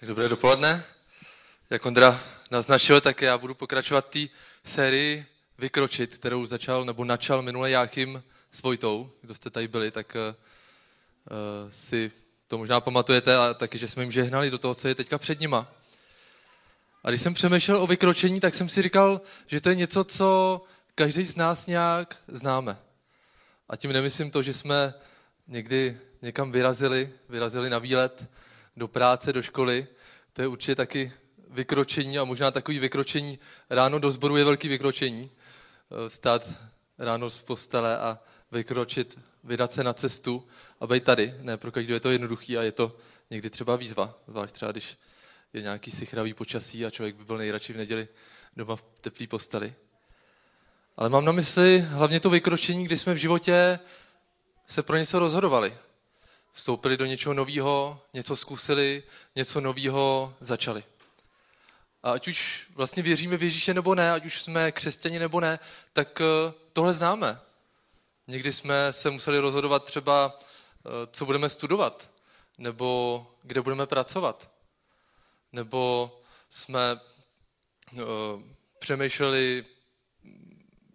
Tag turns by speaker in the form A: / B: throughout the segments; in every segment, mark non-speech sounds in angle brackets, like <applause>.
A: Tak dobré dopoledne. Jak Ondra naznačil, tak já budu pokračovat té sérii Vykročit, kterou začal nebo načal minule Jáchym s Vojtou. Kdo jste tady byli, tak uh, si to možná pamatujete a taky, že jsme jim žehnali do toho, co je teďka před nima. A když jsem přemýšlel o vykročení, tak jsem si říkal, že to je něco, co každý z nás nějak známe. A tím nemyslím to, že jsme někdy někam vyrazili, vyrazili na výlet do práce, do školy. To je určitě taky vykročení a možná takový vykročení ráno do sboru je velký vykročení. Eh, stát ráno z postele a vykročit, vydat se na cestu a být tady. Ne pro každého je to jednoduchý a je to někdy třeba výzva, zvlášť třeba když je nějaký sichravý počasí a člověk by byl nejradši v neděli doma v teplý posteli. Ale mám na mysli hlavně to vykročení, kdy jsme v životě se pro něco rozhodovali. Vstoupili do něčeho nového, něco zkusili, něco nového začali. A ať už vlastně věříme v Ježíše nebo ne, ať už jsme křesťani nebo ne, tak eh, tohle známe. Někdy jsme se museli rozhodovat třeba, eh, co budeme studovat, nebo kde budeme pracovat. Nebo jsme uh, přemýšleli,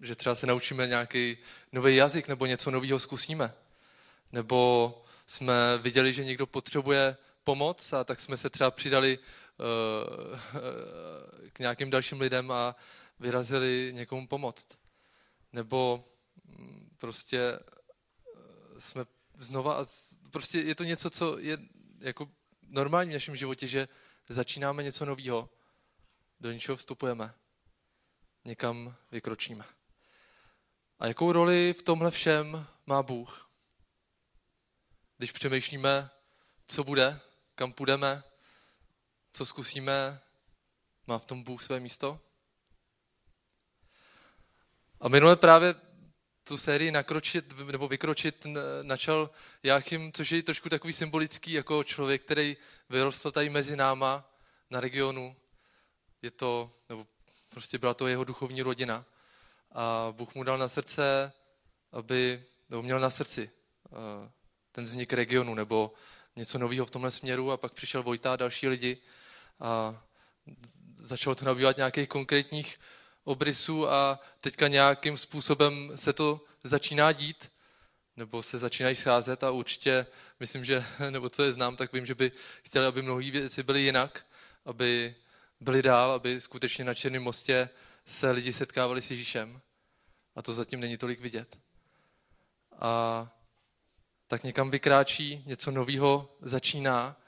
A: že třeba se naučíme nějaký nový jazyk nebo něco nového zkusíme. Nebo jsme viděli, že někdo potřebuje pomoc a tak jsme se třeba přidali uh, k nějakým dalším lidem a vyrazili někomu pomoct. Nebo mm, prostě jsme znova a prostě je to něco, co je jako normální v našem životě, že začínáme něco nového, do něčeho vstupujeme, někam vykročíme. A jakou roli v tomhle všem má Bůh? Když přemýšlíme, co bude, kam půjdeme, co zkusíme, má v tom Bůh své místo? A minule právě tu sérii nakročit nebo vykročit načal Jáchym, což je trošku takový symbolický jako člověk, který vyrostl tady mezi náma na regionu. Je to, nebo prostě byla to jeho duchovní rodina. A Bůh mu dal na srdce, aby, nebo měl na srdci eh, ten vznik regionu nebo něco nového v tomhle směru a pak přišel Vojta a další lidi a začalo to nabývat nějakých konkrétních obrysů a teďka nějakým způsobem se to začíná dít, nebo se začínají scházet a určitě myslím, že, <laughs> nebo co je znám, tak vím, že by chtěli, aby mnohé věci byly jinak, aby byli dál, aby skutečně na Černém mostě se lidi setkávali s Ježíšem. A to zatím není tolik vidět. A tak někam vykráčí, něco nového začíná.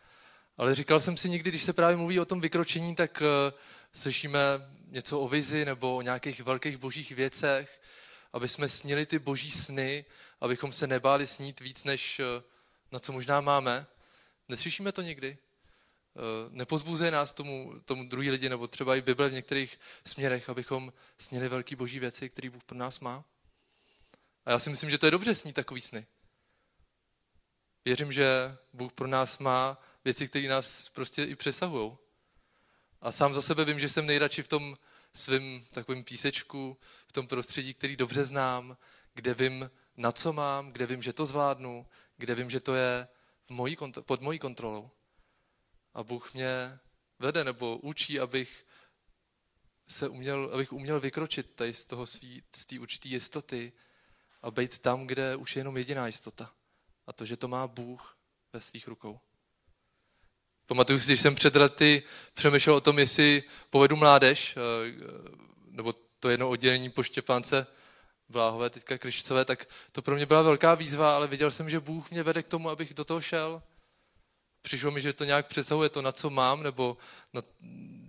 A: Ale říkal jsem si někdy, když se právě mluví o tom vykročení, tak uh, slyšíme něco o vizi nebo o nějakých velkých božích věcech, aby jsme snili ty boží sny, abychom se nebáli snít víc, než uh, na co možná máme. Neslyšíme to někdy? Uh, nepozbuzuje nás tomu, tomu druhý lidi, nebo třeba i Bible v některých směrech, abychom snili velký boží věci, který Bůh pro nás má? A já si myslím, že to je dobře snít takový sny. Věřím, že Bůh pro nás má věci, které nás prostě i přesahují. A sám za sebe vím, že jsem nejradši v tom svém takovém písečku, v tom prostředí, který dobře znám, kde vím, na co mám, kde vím, že to zvládnu, kde vím, že to je v mojí, pod mojí kontrolou. A Bůh mě vede nebo učí, abych se uměl, abych uměl vykročit tady z toho svý, z té určité jistoty a být tam, kde už je jenom jediná jistota. A to, že to má Bůh ve svých rukou. Pamatuju si, když jsem před lety přemýšlel o tom, jestli povedu mládež, eh, nebo to jedno oddělení po Štěpánce Bláhové, teďka Krišcové, tak to pro mě byla velká výzva, ale viděl jsem, že Bůh mě vede k tomu, abych do toho šel. Přišlo mi, že to nějak přesahuje to, na co mám, nebo na,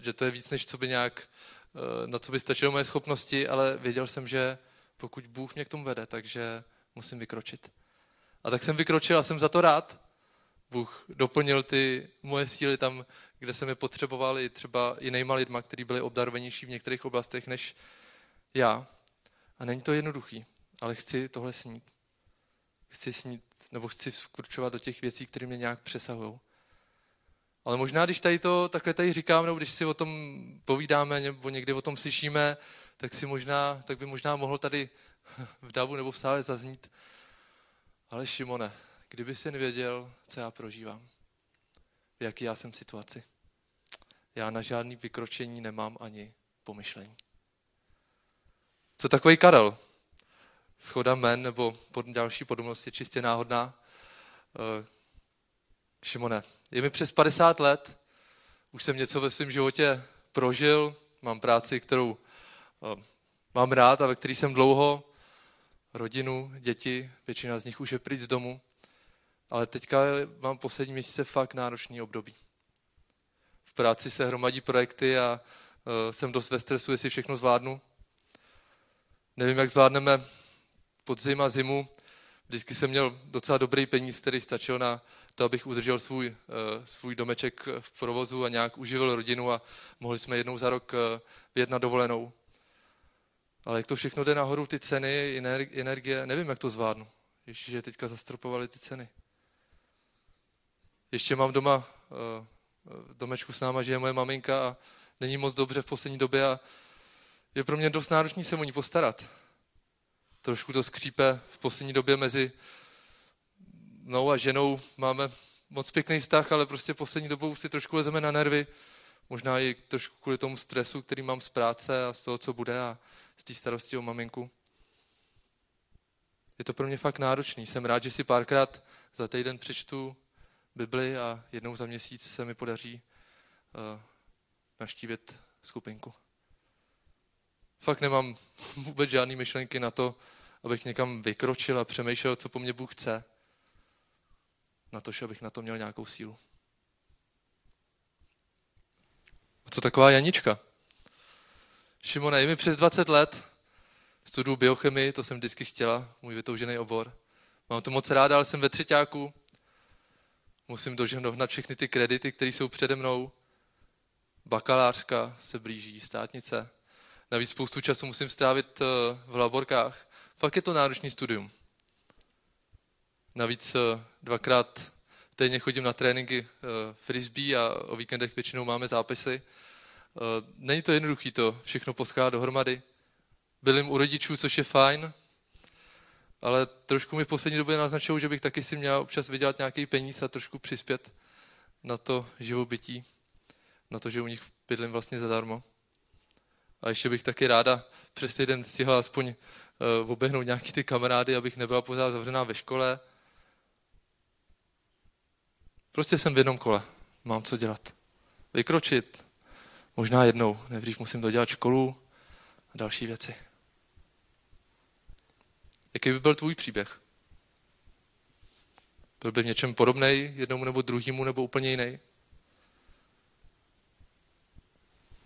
A: že to je víc, než co by nějak, eh, na co by stačilo moje schopnosti, ale věděl jsem, že pokud Bůh mě k tomu vede, takže musím vykročit. A tak jsem vykročil a jsem za to rád. Bůh doplnil ty moje síly tam, kde jsem je potřeboval, i třeba jinýma lidma, kteří byli obdarovanější v některých oblastech než já. A není to jednoduchý, ale chci tohle snít. Chci snít, nebo chci vkručovat do těch věcí, které mě nějak přesahují. Ale možná, když tady to takhle tady říkám, nebo když si o tom povídáme, nebo někdy o tom slyšíme, tak, si možná, tak by možná mohl tady v davu nebo v sále zaznít. Ale Šimone, kdyby jsi nevěděl, co já prožívám, v jaký já jsem situaci. já na žádný vykročení nemám ani pomyšlení. Co takový Karel? Schoda men nebo pod další podobnost je čistě náhodná. Eh, Šimone, je mi přes 50 let, už jsem něco ve svém životě prožil, mám práci, kterou eh, mám rád a ve který jsem dlouho, rodinu, děti, většina z nich už je pryč z domu, ale teďka mám poslední měsíce fakt náročný období. V práci se hromadí projekty a uh, jsem dost ve stresu, jestli všechno zvládnu. Nevím, jak zvládneme podzim a zimu. Vždycky jsem měl docela dobrý peníz, který stačil na to, abych udržel svůj, uh, svůj domeček v provozu a nějak uživil rodinu a mohli jsme jednou za rok uh, vyjet na dovolenou. Ale jak to všechno jde nahoru, ty ceny, energie, nevím, jak to zvládnu. Ještě, že teďka zastropovali ty ceny. Ještě mám doma uh, domečku s náma, že je moje maminka a není moc dobře v poslední době a je pro mě dost náročný se o ní postarat. Trošku to skřípe v poslední době mezi mnou a ženou. Máme moc pěkný vztah, ale prostě poslední dobou si trošku lezeme na nervy. Možná i trošku kvůli tomu stresu, který mám z práce a z toho, co bude a z té starosti o maminku. Je to pro mě fakt náročný. Jsem rád, že si párkrát za týden přečtu Bibli a jednou za měsíc se mi podaří uh, naštívit skupinku. Fakt nemám <laughs> vůbec žádné myšlenky na to, abych někam vykročil a přemýšlel, co po mně Bůh chce. Na to, že abych na to měl nějakou sílu. A co taková Janička? Šimone, je mi přes 20 let, studuju biochemii, to jsem vždycky chtěla, můj vytoužený obor. Mám to moc ráda, ale jsem ve třetíku. Musím dožehnout všechny ty kredity, které jsou přede mnou. Bakalářka se blíží, státnice. Navíc spoustu času musím strávit eh, v laborkách. Fakt je to náročný studium. Navíc eh, dvakrát týdně chodím na tréninky eh, frisbee a o víkendech většinou máme zápisy. Není to jednoduché to všechno poskládat dohromady. Bylím u rodičů, což je fajn, ale trošku mi v poslední době naznačují, že bych taky si měl občas vydělat nějaký peníz a trošku přispět na to živobytí, na to, že u nich bydlím vlastně zadarmo. A ještě bych taky ráda přes týden stihla aspoň uh, obehnout nějaký ty kamarády, abych nebyla pořád zavřená ve škole. Prostě jsem v jednom kole. Mám co dělat. Vykročit. Možná jednou. Nejdřív musím dodělat školu a další věci. Jaký by byl tvůj příběh? Byl by v něčem podobný jednomu nebo druhému nebo úplně jiný?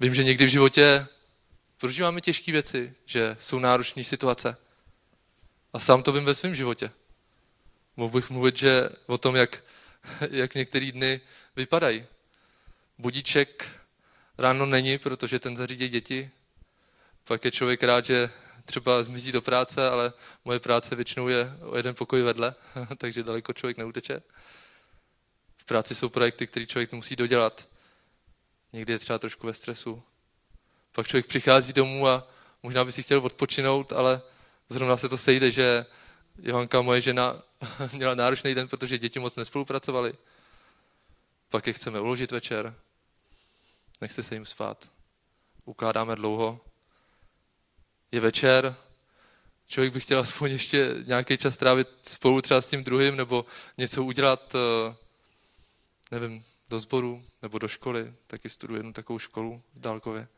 A: Vím, že někdy v životě prožíváme těžké věci, že jsou náročné situace. A sám to vím ve svém životě. Mohl bych mluvit že o tom, jak, <laughs> jak některé dny vypadají. Budíček ráno není, protože ten zařídí děti. Pak je člověk rád, že třeba zmizí do práce, ale moje práce většinou je o jeden pokoj vedle, <laughs> takže daleko člověk neuteče. V práci jsou projekty, které člověk musí dodělat. Někdy je třeba trošku ve stresu. Pak člověk přichází domů a možná by si chtěl odpočinout, ale zrovna se to sejde, že Johanka, moje žena, <laughs> měla náročný den, protože děti moc nespolupracovali. Pak je chceme uložit večer. Nechce se jim spát. Ukládáme dlouho je večer, člověk by chtěl aspoň ještě nějaký čas trávit spolu třeba s tím druhým, nebo něco udělat, eh, nevím, do sboru nebo do školy. Taky studuji jednu takovou školu Dálkově.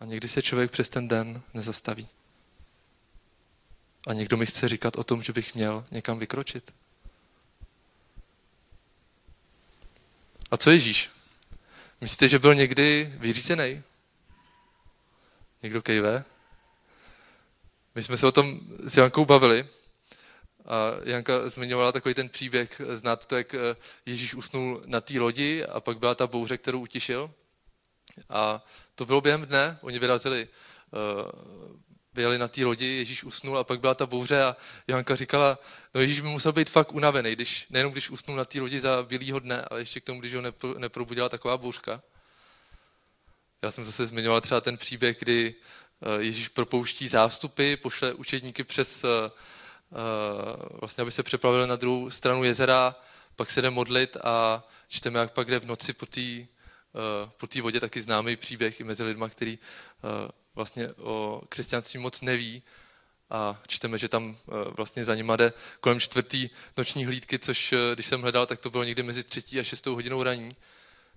A: A někdy se člověk přes ten den nezastaví. A někdo mi chce říkat o tom, že bych měl někam vykročit. A co Ježíš? Myslíte, že byl někdy vyřízený? Někdo kejve? My jsme se o tom s Jankou bavili a Janka zmiňovala takový ten příběh, znáte to, jak eh, Ježíš usnul na té lodi a pak byla ta bouře, kterou utišil. A to bylo během dne, oni vyrazili, uh, vyjeli na té lodi, Ježíš usnul a pak byla ta bouře a Janka říkala, no Ježíš by musel být fakt unavený, když, nejenom když usnul na té lodi za bílýho dne, ale ještě k tomu, když ho neprobudila taková bouřka. Já jsem zase zmiňoval třeba ten příběh, kdy eh, Ježíš propouští zástupy, pošle učedníky přes, eh, eh, vlastně aby se přeplavili na druhou stranu jezera, pak se jde modlit a čteme, jak pak jde v noci po té po té vodě taky známý příběh i mezi lidma, který vlastně o křesťanství moc neví a čteme, že tam vlastně za nima jde kolem čtvrtý noční hlídky, což když jsem hledal, tak to bylo někdy mezi třetí a šestou hodinou raní.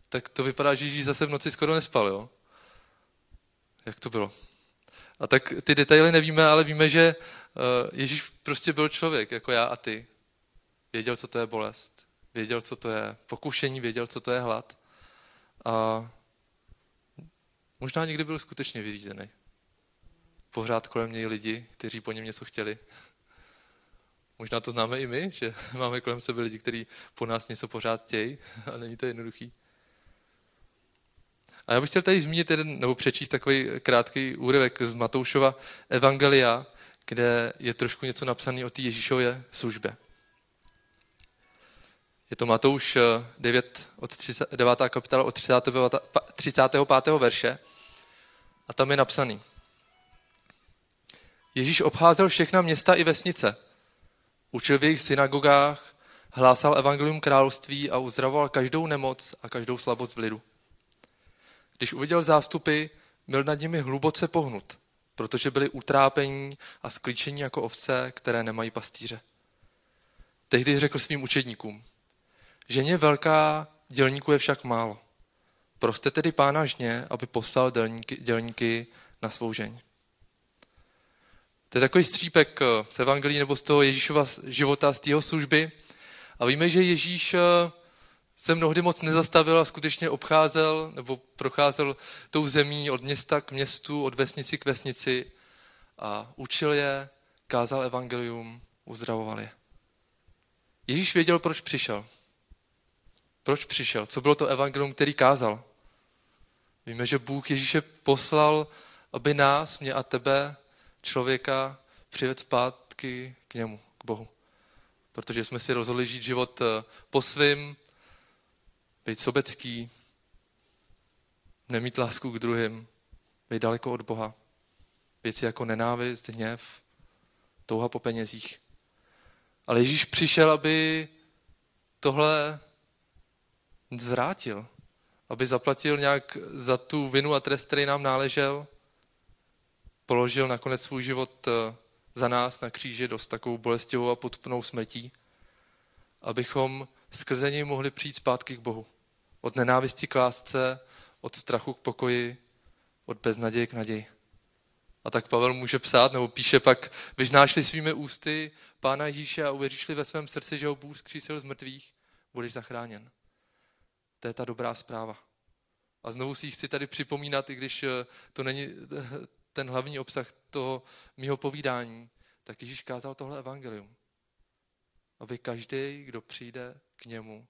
A: Tak to vypadá, že Ježíš zase v noci skoro nespal, jo? Jak to bylo? A tak ty detaily nevíme, ale víme, že Ježíš prostě byl člověk, jako já a ty. Věděl, co to je bolest. Věděl, co to je pokušení, věděl, co to je hlad. A možná někdy byl skutečně vyřízený. Pořád kolem něj lidi, kteří po něm něco chtěli. Možná to známe i my, že <laughs> máme kolem sebe lidi, kteří po nás něco pořád chtějí <laughs> a není to jednoduchý. A já bych chtěl tady zmínit jeden, nebo přečíst takový krátký úryvek z Matoušova Evangelia, kde je trošku něco napsané o té Ježíšově službě. Je to Matouš 9, eh, od 30, 9. kapitola od 35. 35. verše. A tam je napsaný. Ježíš obcházel všechna města i vesnice. Učil v jejich synagogách, hlásal evangelium království a uzdravoval každou nemoc a každou slabost v lidu. Když uviděl zástupy, byl nad nimi hluboce pohnut, protože byli utrápení a sklíčení jako ovce, které nemají pastýře. Tehdy řekl svým učedníkům, Ženě velká, dělníků je však málo. Proste tedy pána žně, aby poslal dělníky, dělníky na svou žeň. To je takový střípek eh, z Evangelii nebo z toho Ježíšova života, z jeho služby. A víme, že Ježíš eh, se mnohdy moc nezastavil a skutečně obcházel nebo procházel tou zemí od města k městu, od vesnici k vesnici a učil je, kázal evangelium, uzdravoval je. Ježíš věděl, proč přišel. Proč přišel? Co bylo to evangelium, který kázal? Víme, že Bůh Ježíše poslal, aby nás, mě a tebe, člověka, přivedl zpátky k němu, k Bohu. Protože jsme si rozhodli žít život eh, po svým, být sobecký, nemít lásku k druhým, být daleko od Boha. Věci jako nenávist, hněv, touha po penězích. Ale Ježíš přišel, aby tohle zvrátil, aby zaplatil nějak za tu vinu a trest, který nám náležel, položil nakonec svůj život eh, za nás na kříži dost takovou bolestivou a potupnou smrtí, abychom skrze něj mohli přijít zpátky k Bohu. Od nenávisti k lásce, od strachu k pokoji, od beznaděje k naději. A tak Pavel může psát, nebo píše pak, vyžnášli svými ústy Pána Ježíše a uvěříšli ve svém srdci, že ho Bůh zkřísil z mrtvých, budeš zachráněn. To je ta dobrá zpráva. A znovu si ji chci tady připomínat, i když eh, to není eh, ten hlavní obsah toho mého povídání, tak Ježíš kázal tohle evangelium. Aby každý, kdo přijde k němu,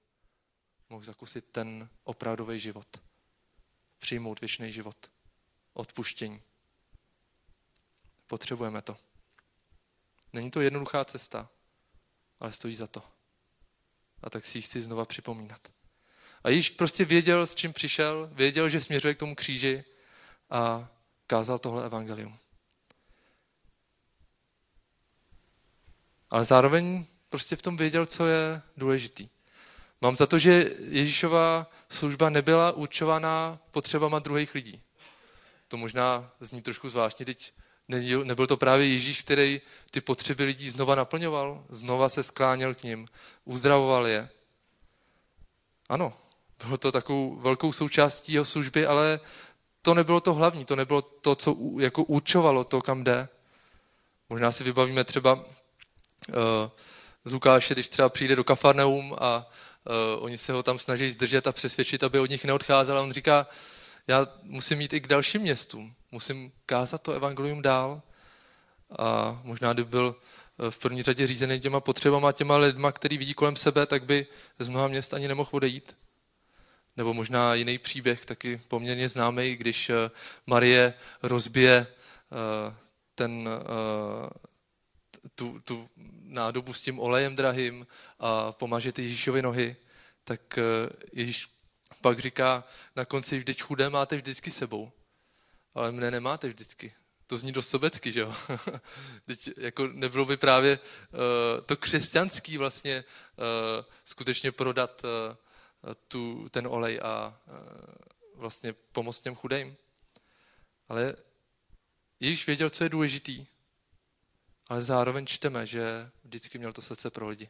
A: mohl zakusit ten opravdový život. Přijmout věčný život. Odpuštění. Potřebujeme to. Není to jednoduchá cesta, ale stojí za to. A tak si ji chci znova připomínat. A již prostě věděl, s čím přišel, věděl, že směřuje k tomu kříži a kázal tohle evangelium. Ale zároveň prostě v tom věděl, co je důležitý. Mám za to, že Ježíšova služba nebyla určovaná potřebama druhých lidí. To možná zní trošku zvláštně, teď nebyl to právě Ježíš, který ty potřeby lidí znova naplňoval, znova se skláněl k ním, uzdravoval je. Ano, bylo to takovou velkou součástí jeho služby, ale to nebylo to hlavní, to nebylo to, co jako určovalo to, kam jde. Možná si vybavíme třeba uh, z Lukáše, když třeba přijde do Kafarneum a uh, oni se ho tam snaží zdržet a přesvědčit, aby od nich neodcházel. A on říká, já musím jít i k dalším městům, musím kázat to evangelium dál. A možná, kdyby byl eh, v první řadě řízený těma potřebama, těma lidma, který vidí kolem sebe, tak by z mnoha měst ani nemohl odejít. Nebo možná jiný příběh, taky poměrně známý, když eh, Marie rozbije eh, ten, eh, tu, tu nádobu s tím olejem drahým a pomaže ty Ježíšovi nohy, tak Ježíš pak říká na konci, vždyť chudé máte vždycky sebou, ale mne nemáte vždycky. to zní dost sobecky, že jo? <laughs> Teď jako nebylo by právě uh, to křesťanský vlastně uh, skutečně prodat uh, tu, ten olej a uh, vlastně pomoct těm chudým. Ale Ježíš věděl, co je důležitý, ale zároveň čteme, že vždycky měl to srdce pro lidi.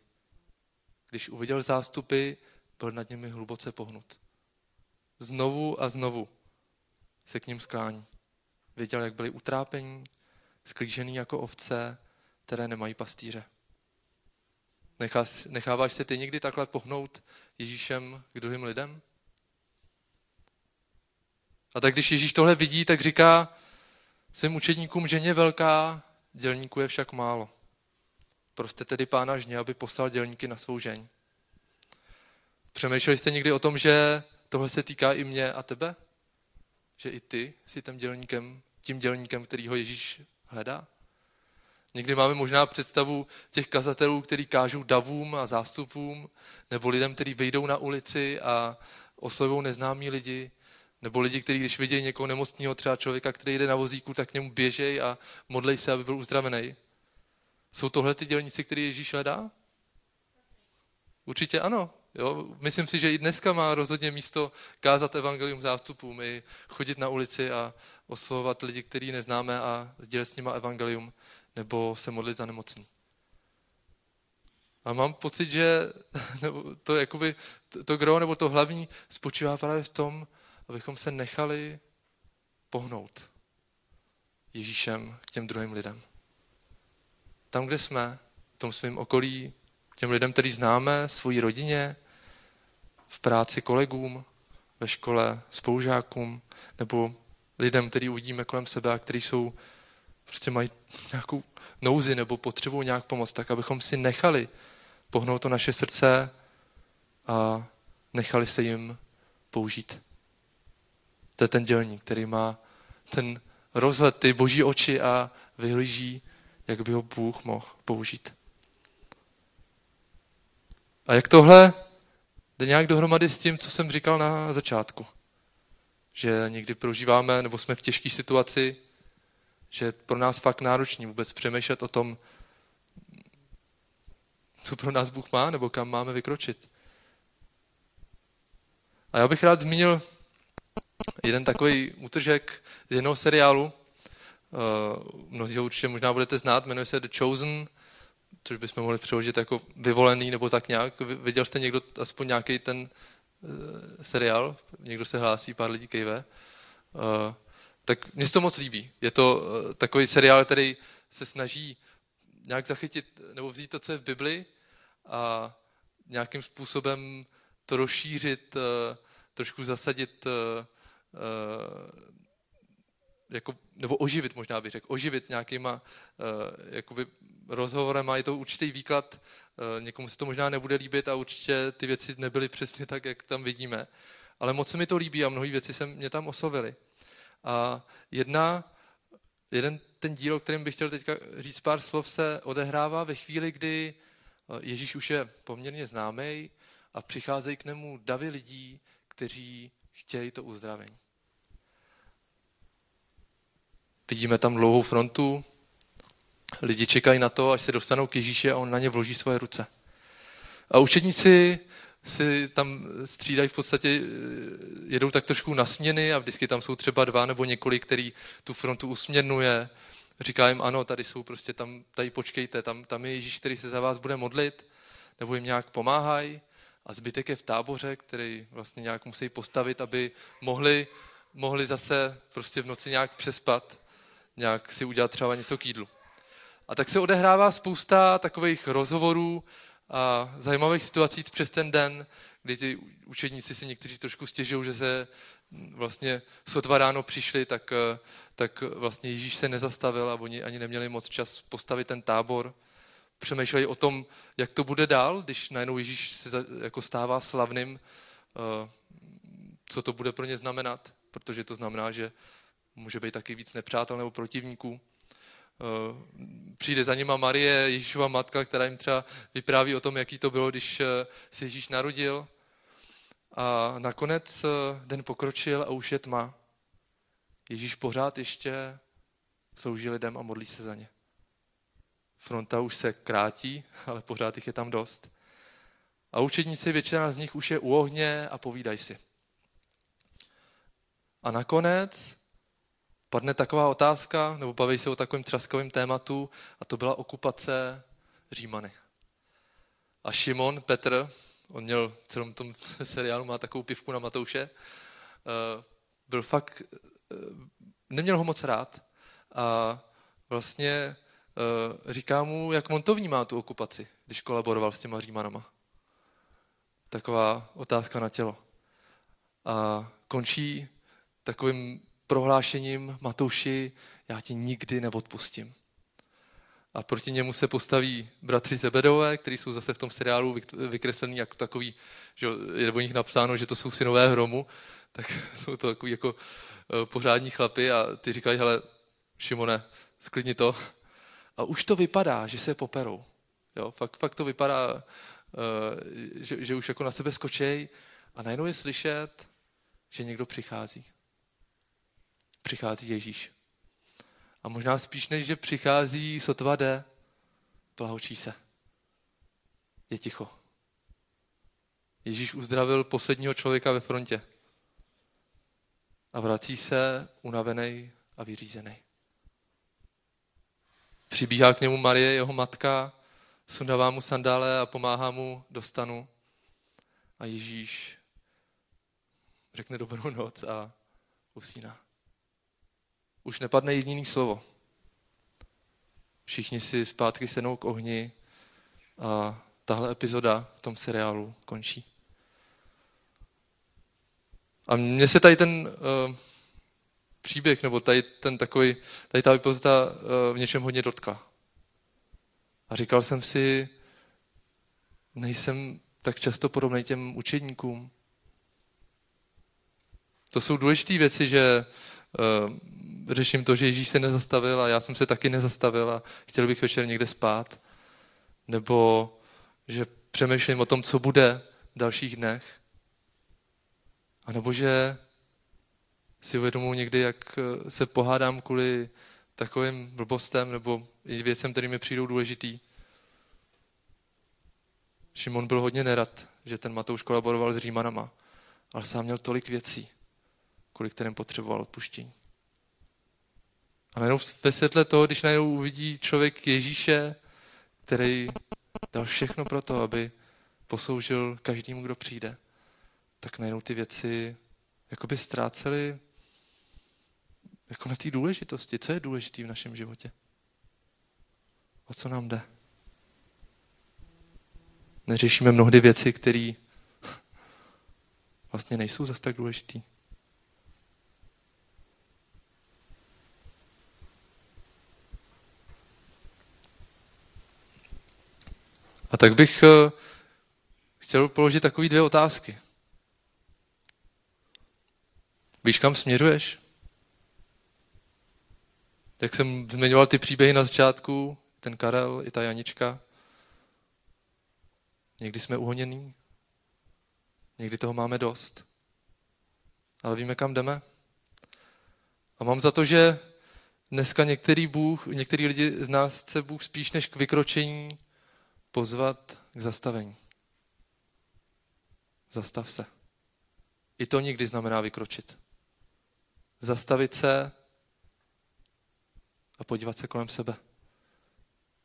A: Když uviděl zástupy, byl nad nimi hluboce pohnut. Znovu a znovu se k ním sklání. Věděl, jak byli utrápení, sklížený jako ovce, které nemají pastýře. Necháváš se ty někdy takhle pohnout Ježíšem k druhým lidem? A tak když Ježíš tohle vidí, tak říká svým učedníkům, že je velká, dělníků je však málo. Proste tedy pána žně, aby poslal dělníky na svou žeň. Přemýšleli jste někdy o tom, že tohle se týká i mě a tebe? Že i ty jsi tím dělníkem, tím dělníkem, který ho Ježíš hledá? Někdy máme možná představu těch kazatelů, kteří kážou davům a zástupům, nebo lidem, kteří vejdou na ulici a oslovují neznámí lidi, nebo lidi, kteří když vidí někoho nemocného, třeba člověka, který jde na vozíku, tak k němu běžej a modlej se, aby byl uzdravený. Jsou tohle ty dělníci, který Ježíš hledá? Určitě ano. Jo? Myslím si, že i dneska má rozhodně místo kázat evangelium zástupům, i chodit na ulici a oslovovat lidi, který neznáme a sdělit s nimi evangelium, nebo se modlit za nemocný. A mám pocit, že <laughs> to, jakoby, to, gro, nebo to hlavní spočívá právě v tom, abychom se nechali pohnout Ježíšem k těm druhým lidem. Tam, kde jsme, v tom svém okolí, těm lidem, který známe, svojí rodině, v práci kolegům, ve škole spolužákům, nebo lidem, který uvidíme kolem sebe a kteří jsou, prostě mají nějakou nouzi nebo potřebují nějak pomoct, tak abychom si nechali pohnout to naše srdce a nechali se jim použít. To je ten dělník, který má ten rozhled, ty boží oči a vyhlíží, jak by ho Bůh mohl použít. A jak tohle jde nějak dohromady s tím, co jsem říkal na začátku. Že někdy prožíváme, nebo jsme v těžké situaci, že je pro nás fakt náročný vůbec přemýšlet o tom, co pro nás Bůh má, nebo kam máme vykročit. A já bych rád zmínil jeden takový útržek z jednoho seriálu, uh, mnozí ho určitě možná budete znát, jmenuje se The Chosen, což bychom mohli přeložit jako vyvolený nebo tak nějak. Viděl jste někdo aspoň nějaký ten uh, seriál? Někdo se hlásí, pár lidí kejve. Tak mně se to moc líbí. Je to uh, takový seriál, který se snaží nějak zachytit nebo vzít to, co je v Bibli a nějakým způsobem to rozšířit, uh, trošku zasadit uh, jako, nebo oživit možná bych řekl, oživit nějakýma jakoby rozhovorem a je to určitý výklad, někomu se to možná nebude líbit a určitě ty věci nebyly přesně tak, jak tam vidíme. Ale moc se mi to líbí a mnohé věci se mě tam oslovily. A jedna, jeden ten díl, o kterém bych chtěl teďka říct pár slov, se odehrává ve chvíli, kdy Ježíš už je poměrně známý a přicházejí k němu davy lidí, kteří chtějí to uzdravení. Vidíme tam dlouhou frontu, lidi čekají na to, až se dostanou k Ježíši a on na ně vloží svoje ruce. A učedníci si tam střídají v podstatě, jedou tak trošku na směny a vždycky tam jsou třeba dva nebo několik, který tu frontu usměrnuje. Říká jim, ano, tady jsou prostě, tam, tady počkejte, tam, tam je Ježíš, který se za vás bude modlit, nebo jim nějak pomáhají. A zbytek je v táboře, který vlastně nějak musí postavit, aby mohli, mohli zase prostě v noci nějak přespat nějak si udělat třeba něco k jídlu. A tak se odehrává spousta takových rozhovorů a zajímavých situací přes ten den, kdy ty učedníci si někteří trošku stěžují, že se vlastně sotva ráno přišli, tak, tak vlastně Ježíš se nezastavil a oni ani neměli moc čas postavit ten tábor. Přemýšleli o tom, jak to bude dál, když najednou Ježíš se jako stává slavným, eh, co to bude pro ně znamenat, protože to znamená, že může být taky víc nepřátel nebo protivníků. Eh, přijde za nima Marie, Ježíšova matka, která jim třeba vypráví o tom, jaký to bylo, když eh, se Ježíš narodil. A nakonec eh, den pokročil a už je tma. Ježíš pořád ještě slouží lidem a modlí se za ně. Fronta už se krátí, <laughs> ale pořád jich je tam dost. A učedníci, většina z nich už je u ohně a povídají si. A nakonec padne taková otázka, nebo baví se o takovém třaskovém tématu, a to byla okupace Římany. A Šimon, Petr, on měl v celém tom <laughs> seriálu, má takovou pivku na Matouše, eh, byl fakt, eh, neměl ho moc rád a vlastně eh, říká mu, jak on to vnímá, tu okupaci, když kolaboroval s těma Římanama. Taková otázka na tělo. A končí takovým prohlášením Matouši, já ti nikdy neodpustím. A proti němu se postaví bratři Zebedové, kteří jsou zase v tom seriálu vykreslení jako takový, že je o nich napsáno, že to jsou synové hromu, tak <laughs> jsou to takový jako eh, pořádní chlapy a ty říkají, hele, Šimone, sklidni to. A už to vypadá, že se poperou. Jo, fakt, fakt to vypadá, eh, že, že už jako na sebe skočej a najednou je slyšet, že někdo přichází. Přichází Ježíš. A možná spíš než, že přichází, sotva jde, plahočí se. Je ticho. Ježíš uzdravil posledního člověka ve frontě. A vrací se unavený a vyřízený. Přibíhá k němu Marie, jeho matka, sundává mu sandále a pomáhá mu do stanu. A Ježíš řekne dobrou noc a usíná. Už nepadne jediný slovo. Všichni si zpátky senou k ohni a tahle epizoda v tom seriálu končí. A mně se tady ten uh, příběh, nebo tady ten takový, tady ta epizoda uh, v něčem hodně dotkla. A říkal jsem si, nejsem tak často podobný těm učedníkům. To jsou důležité věci, že uh, řeším to, že Ježíš se nezastavil a já jsem se taky nezastavil a chtěl bych večer někde spát. Nebo že přemýšlím o tom, co bude v dalších dnech. A nebo že si uvědomuji někdy, jak se pohádám kvůli takovým blbostem nebo i věcem, které mi přijdou důležitý. Šimon byl hodně nerad, že ten Matouš kolaboroval s Římanama, ale sám měl tolik věcí, kvůli kterým potřeboval odpuštění. A najednou ve světle toho, když najednou uvidí člověk Ježíše, který dal všechno pro to, aby posloužil každému, kdo přijde, tak najednou ty věci jakoby ztrácely jako na té důležitosti. Co je důležité v našem životě? O co nám jde? Neřešíme mnohdy věci, které <laughs> vlastně nejsou zase tak důležitý. A tak bych eh, chtěl položit takové dvě otázky. Víš, kam směřuješ? Jak jsem zmiňoval ty příběhy na začátku, ten Karel i ta Janička, někdy jsme uhonění, někdy toho máme dost, ale víme, kam jdeme. A mám za to, že dneska některý, Bůh, některý lidi z nás chce Bůh spíš než k vykročení pozvat k zastavení. Zastav se. I to nikdy znamená vykročit. Zastavit se a podívat se kolem sebe.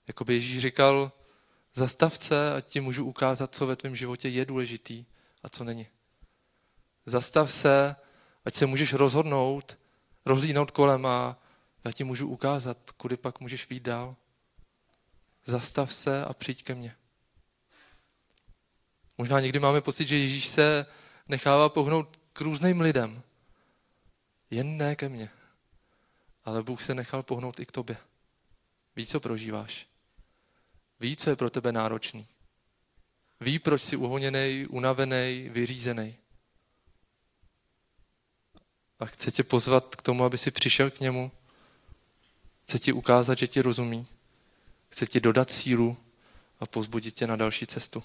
A: Jakoby Ježíš říkal, zastav se a ti můžu ukázat, co ve tvém životě je důležitý a co není. Zastav se, ať se můžeš rozhodnout, rozlínout kolem a já ti můžu ukázat, kudy pak můžeš výjít dál zastav se a přijď ke mně. Možná někdy máme pocit, že Ježíš se nechává pohnout k různým lidem. Jen ne ke mně. Ale Bůh se nechal pohnout i k tobě. Ví, co prožíváš. Ví, co je pro tebe náročný. Ví, proč jsi uhoněný, unavený, vyřízený. A chce tě pozvat k tomu, aby si přišel k němu. Chce ti ukázat, že ti rozumí. Chce ti dodat sílu a pozbudit tě na další cestu.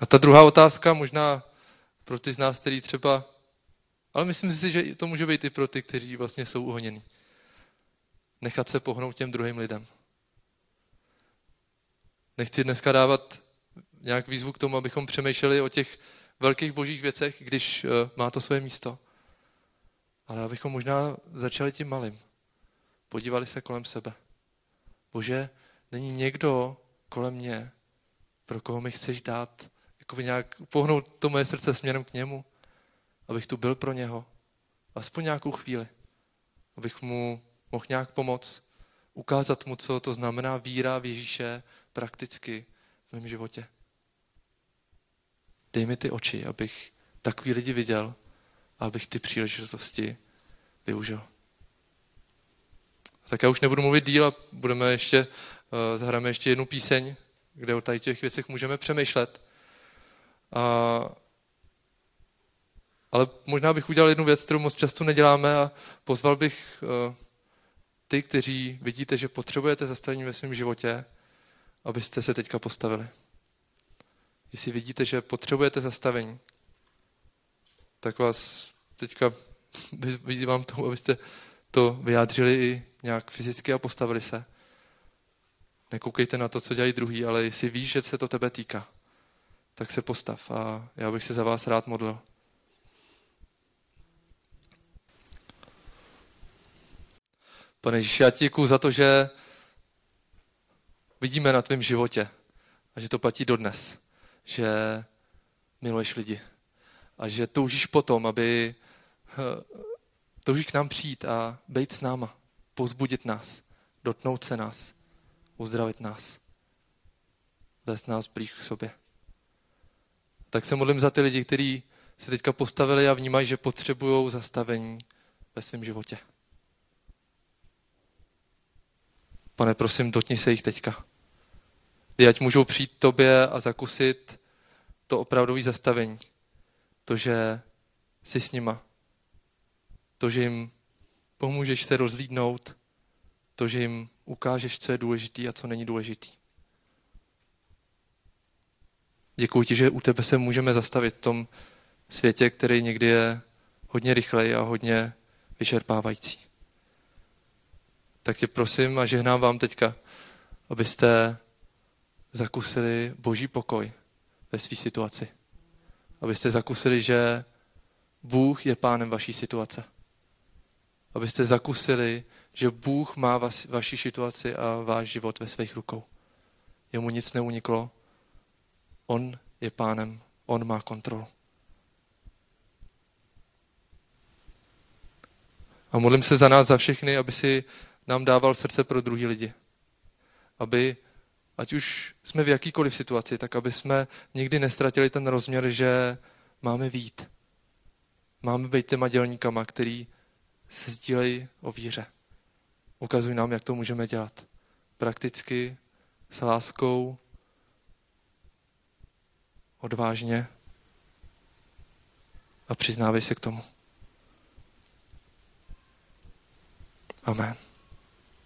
A: A ta druhá otázka, možná pro ty z nás, který třeba Ale myslím si, že to může být i pro ty, kteří vlastně jsou uhoněni. Nechat se pohnout těm druhým lidem. Nechci dneska dávat nějak výzvu k tomu, abychom přemýšleli o těch velkých božích věcech, když uh, má to své místo. Ale abychom možná začali tím malým. Podívali se kolem sebe. Bože, není někdo kolem mě, pro koho mi chceš dát, jako nějak pohnout to moje srdce směrem k němu, abych tu byl pro něho. Aspoň nějakou chvíli. Abych mu mohl nějak pomoct, ukázat mu, co to znamená víra v Ježíše prakticky v mém životě. Dej mi ty oči, abych takový lidi viděl a abych ty příležitosti využil. Tak já už nebudu mluvit díl a budeme ještě, uh, zahráme ještě jednu píseň, kde o tady těch věcech můžeme přemýšlet. A, ale možná bych udělal jednu věc, kterou moc často neděláme a pozval bych uh, ty, kteří vidíte, že potřebujete zastavení ve svém životě, abyste se teďka postavili. Jestli vidíte, že potřebujete zastavení, tak vás teďka <laughs> vyzývám tomu, abyste to vyjádřili i nějak fyzicky a postavili se. Nekoukejte na to, co dělají druhý, ale jestli víš, že se to tebe týká, tak se postav a já bych se za vás rád modlil. Pane Ježíši, já ti za to, že vidíme na tvém životě a že to platí dodnes, že miluješ lidi a že toužíš potom, aby toužíš k nám přijít a být s náma, pozbudit nás, dotnout se nás, uzdravit nás, vést nás blíž k sobě. Tak se modlím za ty lidi, kteří se teďka postavili a vnímají, že potřebují zastavení ve svém životě. Pane, prosím, dotni se jich teďka. Kdy ať můžou přijít tobě a zakusit to opravdové zastavení. To, že jsi s nima. To, že jim pomůžeš se rozlídnout. To, že jim ukážeš, co je důležitý a co není důležitý. Děkuji ti, že u tebe se můžeme zastavit v tom světě, který někdy je hodně rychlej a hodně vyčerpávající. Tak tě prosím a žehnám vám teďka, abyste zakusili boží pokoj ve své situaci. Abyste zakusili, že Bůh je pánem vaší situace. Abyste zakusili, že Bůh má vas, vaši situaci a váš život ve svých rukou. Jemu nic neuniklo. On je pánem, on má kontrolu. A modlím se za nás, za všechny, aby si nám dával srdce pro druhý lidi. Aby, ať už jsme v jakýkoliv situaci, tak aby jsme nikdy nestratili ten rozměr, že máme vít. Máme být těma dělníkama, který se sdílejí o víře. Ukazuj nám, jak to můžeme dělat. Prakticky, s láskou, odvážně a přiznávej se k tomu. Amen.